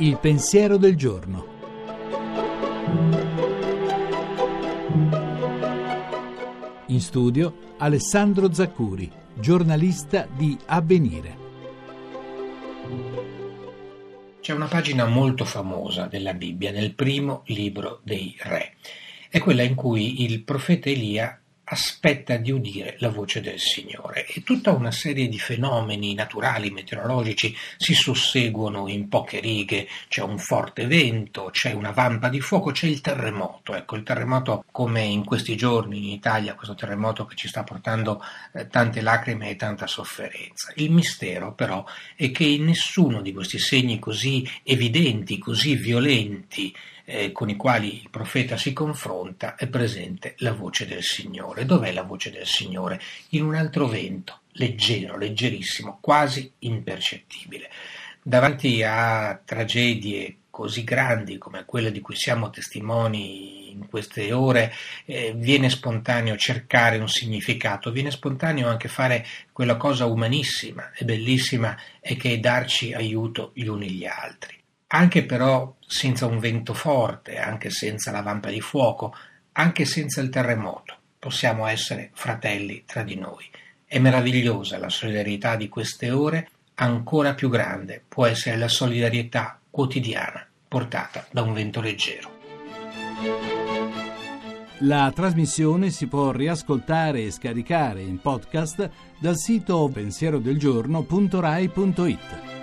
Il pensiero del giorno. In studio Alessandro Zaccuri, giornalista di Avvenire. C'è una pagina molto famosa della Bibbia nel primo libro dei Re. È quella in cui il profeta Elia aspetta di udire la voce del Signore. E tutta una serie di fenomeni naturali, meteorologici si susseguono in poche righe, c'è un forte vento, c'è una vampa di fuoco, c'è il terremoto, ecco il terremoto come in questi giorni in Italia, questo terremoto che ci sta portando eh, tante lacrime e tanta sofferenza. Il mistero però è che in nessuno di questi segni così evidenti, così violenti, eh, con i quali il profeta si confronta è presente la voce del Signore. Dov'è la voce del Signore? In un altro vento, leggero, leggerissimo, quasi impercettibile. Davanti a tragedie così grandi come quelle di cui siamo testimoni in queste ore, eh, viene spontaneo cercare un significato, viene spontaneo anche fare quella cosa umanissima e bellissima e che è darci aiuto gli uni gli altri anche però senza un vento forte, anche senza la vampa di fuoco, anche senza il terremoto. Possiamo essere fratelli tra di noi. È meravigliosa la solidarietà di queste ore, ancora più grande può essere la solidarietà quotidiana portata da un vento leggero. La trasmissione si può riascoltare e scaricare in podcast dal sito pensierodelgiorno.rai.it.